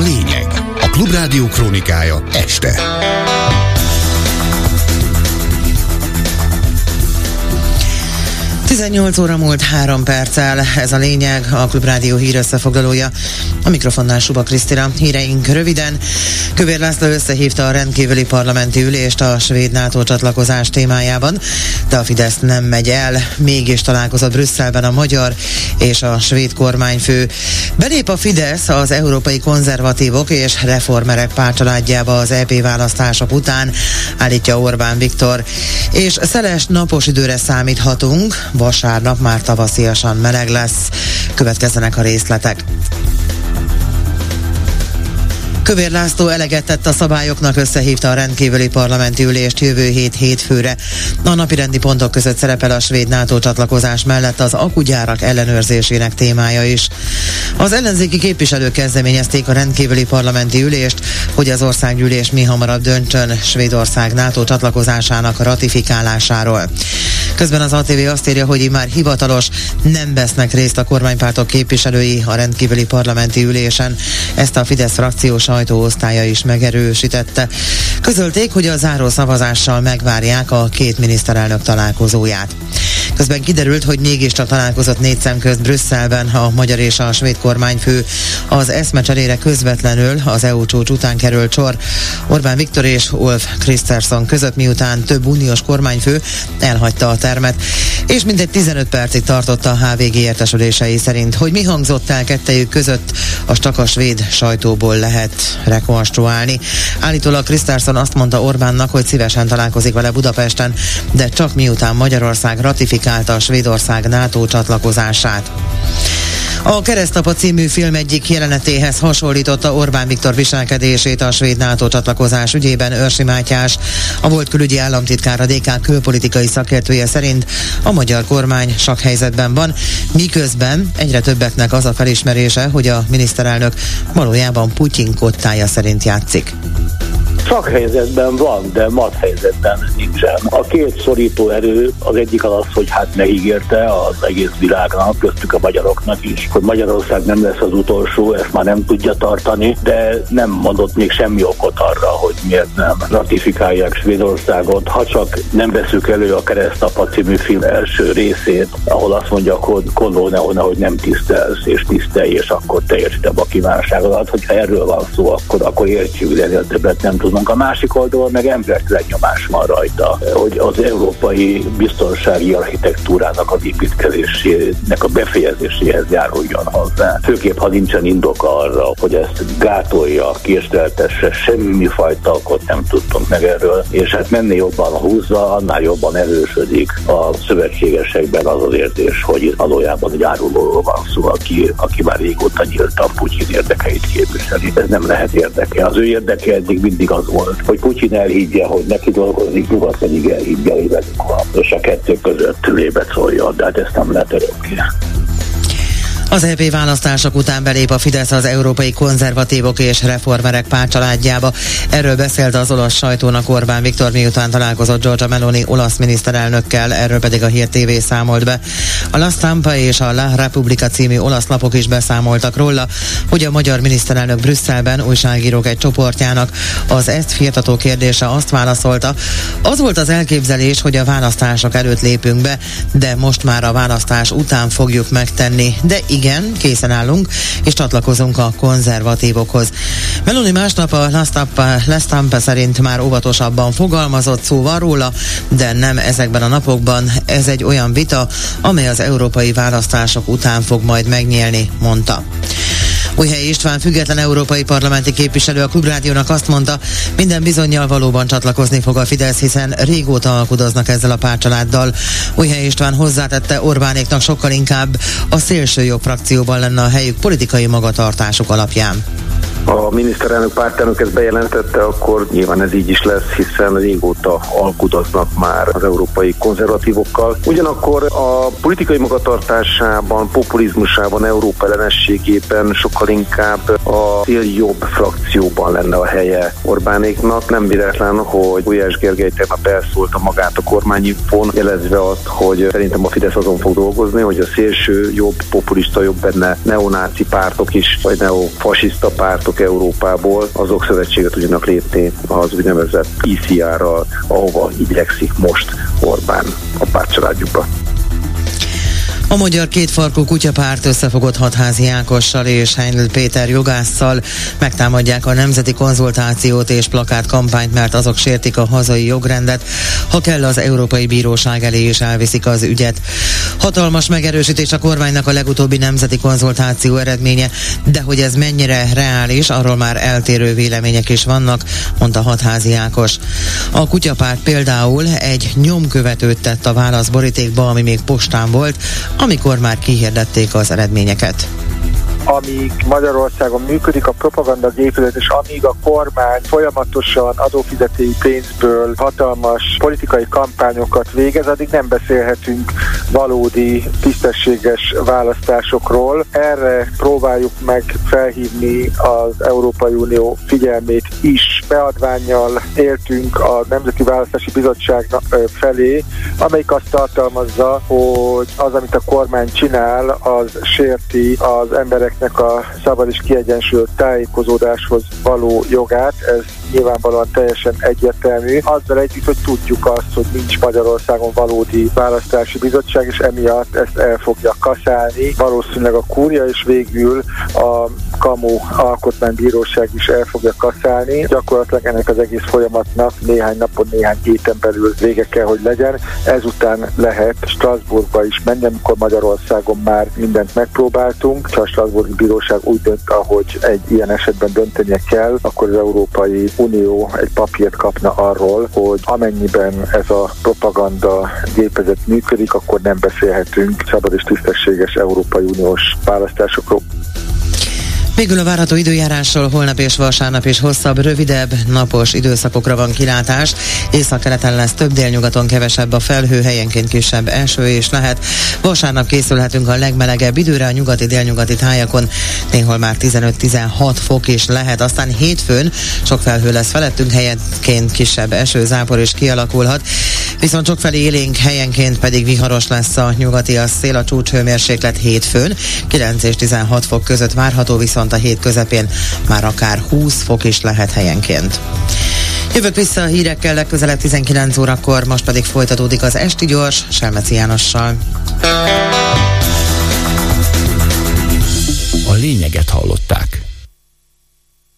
lényeg. A Klubrádió krónikája este. 18 óra múlt 3 perccel, ez a lényeg, a Klubrádió hír összefoglalója. A mikrofonnál Suba Krisztina. Híreink röviden. Kövér László összehívta a rendkívüli parlamenti ülést a svéd NATO csatlakozás témájában, de a Fidesz nem megy el. Mégis találkozott Brüsszelben a magyar és a svéd kormányfő. Belép a Fidesz az európai konzervatívok és reformerek párcsaládjába az EP választások után, állítja Orbán Viktor. És szeles napos időre számíthatunk, vasárnap már tavasziasan meleg lesz. Következzenek a részletek. Kövér László eleget tett a szabályoknak, összehívta a rendkívüli parlamenti ülést jövő hét hétfőre. A napirendi pontok között szerepel a svéd NATO csatlakozás mellett az akugyárak ellenőrzésének témája is. Az ellenzéki képviselők kezdeményezték a rendkívüli parlamenti ülést, hogy az országgyűlés mi hamarabb döntsön Svédország NATO csatlakozásának ratifikálásáról. Közben az ATV azt írja, hogy már hivatalos, nem vesznek részt a kormánypártok képviselői a rendkívüli parlamenti ülésen. Ezt a Fidesz frakció sajtóosztálya is megerősítette. Közölték, hogy a záró szavazással megvárják a két miniszterelnök találkozóját. Közben kiderült, hogy mégiscsak találkozott négy szem közt Brüsszelben a magyar és a svéd kormányfő. Az eszmecserére közvetlenül az EU csúcs után került sor Orbán Viktor és Ulf Kristersson között, miután több uniós kormányfő elhagyta a termet, és mindegy 15 percig tartott a HVG értesülései szerint, hogy mi hangzott el kettejük között, az csak a sajtóból lehet rekonstruálni. Állítólag Kristersson azt mondta Orbánnak, hogy szívesen találkozik vele Budapesten, de csak miután Magyarország ratifikál ratifikálta a Svédország NATO csatlakozását. A Keresztapa című film egyik jelenetéhez hasonlította Orbán Viktor viselkedését a svéd NATO csatlakozás ügyében Őrsi Mátyás. A volt külügyi államtitkár a DK külpolitikai szakértője szerint a magyar kormány sok helyzetben van, miközben egyre többeknek az a felismerése, hogy a miniszterelnök valójában Putyin kottája szerint játszik helyzetben van, de mat helyzetben nincsen. A két szorító erő az egyik az hogy hát megígérte az egész világnak, köztük a magyaroknak is, hogy Magyarország nem lesz az utolsó, ezt már nem tudja tartani, de nem mondott még semmi okot arra, hogy miért nem ratifikálják Svédországot, ha csak nem veszük elő a Keresztapa című film első részét, ahol azt mondja, hogy Konvó hogy nem tisztelsz és tisztelj, és akkor teljesítem a kívánságodat. Hogyha erről van szó, akkor, akkor értjük, de többet nem tudunk a másik oldalon meg embertelen nyomás van rajta, hogy az európai biztonsági architektúrának az építkezésének a befejezéséhez járuljon hozzá. Főképp, ha nincsen indok arra, hogy ezt gátolja, késleltesse, semmi fajta okot nem tudtunk meg erről, és hát menni jobban húzza, annál jobban erősödik a szövetségesekben az az érzés, hogy valójában egy árulóról van szó, aki, aki már régóta nyíltan Putyin érdekeit képviseli. Ez nem lehet érdeke. Az ő érdeke eddig mindig az volt, hogy Putyin elhiggye, hogy neki dolgozik, nyugat pedig elhiggye, hogy velünk van, és a kettő között lébet szóljon, de hát ezt nem lehet örökké. Az EP választások után belép a Fidesz az európai konzervatívok és reformerek párcsaládjába. Erről beszélt az olasz sajtónak Orbán Viktor, miután találkozott Giorgia Meloni olasz miniszterelnökkel, erről pedig a Hír TV számolt be. A La Stampa és a La Repubblica című olasz lapok is beszámoltak róla, hogy a magyar miniszterelnök Brüsszelben újságírók egy csoportjának az ezt fiatató kérdése azt válaszolta. Az volt az elképzelés, hogy a választások előtt lépünk be, de most már a választás után fogjuk megtenni. De igen, készen állunk, és csatlakozunk a konzervatívokhoz. Meloni másnap a Lestampa szerint már óvatosabban fogalmazott szó van róla, de nem ezekben a napokban. Ez egy olyan vita, amely az európai választások után fog majd megnyílni, mondta. Újhelyi István független európai parlamenti képviselő a Klubrádiónak azt mondta, minden bizonyal valóban csatlakozni fog a Fidesz, hiszen régóta alkudoznak ezzel a párcsaláddal. Újhelyi István hozzátette Orbánéknak sokkal inkább a szélső jobb frakcióban lenne a helyük politikai magatartásuk alapján a miniszterelnök pártelnök ezt bejelentette, akkor nyilván ez így is lesz, hiszen régóta alkudoznak már az európai konzervatívokkal. Ugyanakkor a politikai magatartásában, populizmusában, Európa ellenességében sokkal inkább a jobb frakcióban lenne a helye Orbánéknak. Nem véletlen, hogy Gulyás Gergely tegnap elszólta magát a kormányinfon, jelezve azt, hogy szerintem a Fidesz azon fog dolgozni, hogy a szélső jobb, populista jobb benne neonáci pártok is, vagy neofasiszta pártok pártok Európából, azok szövetséget tudjanak lépni az úgynevezett ICR-ral, ahova igyekszik most Orbán a pártcsaládjukba. A magyar kétfarkú kutyapárt összefogott hatházi Ákossal és Heinl Péter jogásszal megtámadják a nemzeti konzultációt és plakát kampányt, mert azok sértik a hazai jogrendet, ha kell az Európai Bíróság elé is elviszik az ügyet. Hatalmas megerősítés a kormánynak a legutóbbi nemzeti konzultáció eredménye, de hogy ez mennyire reális, arról már eltérő vélemények is vannak, mondta hatházi Ákos. A kutyapárt például egy nyomkövetőt tett a válaszborítékba, ami még postán volt, amikor már kihirdették az eredményeket amíg Magyarországon működik a propaganda gépület, és amíg a kormány folyamatosan adófizetői pénzből hatalmas politikai kampányokat végez, addig nem beszélhetünk valódi, tisztességes választásokról. Erre próbáljuk meg felhívni az Európai Unió figyelmét is. Beadványjal éltünk a Nemzeti Választási Bizottság felé, amelyik azt tartalmazza, hogy az, amit a kormány csinál, az sérti az emberek embereknek a szabad és kiegyensúlyozott tájékozódáshoz való jogát, ez nyilvánvalóan teljesen egyértelmű. Azzal együtt, hogy tudjuk azt, hogy nincs Magyarországon valódi választási bizottság, és emiatt ezt el fogja kaszálni. Valószínűleg a kúria, és végül a Kamu alkotmánybíróság is el fogja kaszálni. Gyakorlatilag ennek az egész folyamatnak néhány napon, néhány héten belül vége kell, hogy legyen. Ezután lehet Strasbourgba is menni, amikor Magyarországon már mindent megpróbáltunk. Ha a Strasbourgi Bíróság úgy dönt, ahogy egy ilyen esetben döntenie kell, akkor az Európai Unió egy papírt kapna arról, hogy amennyiben ez a propaganda gépezet működik, akkor nem beszélhetünk szabad és tisztességes Európai Uniós választásokról. Végül a várható időjárásról holnap és vasárnap is hosszabb, rövidebb, napos időszakokra van kilátás. Észak-keleten lesz több délnyugaton kevesebb a felhő, helyenként kisebb eső is lehet. Vasárnap készülhetünk a legmelegebb időre a nyugati délnyugati tájakon, néhol már 15-16 fok is lehet. Aztán hétfőn sok felhő lesz felettünk, helyenként kisebb eső, zápor is kialakulhat. Viszont sokfelé élénk helyenként pedig viharos lesz a nyugati a szél, a csúcshőmérséklet hétfőn, 9 és 16 fok között várható, viszont viszont a hét közepén már akár 20 fok is lehet helyenként. Jövök vissza a hírekkel legközelebb 19 órakor, most pedig folytatódik az Esti Gyors, Selmeci Jánossal. A lényeget hallották.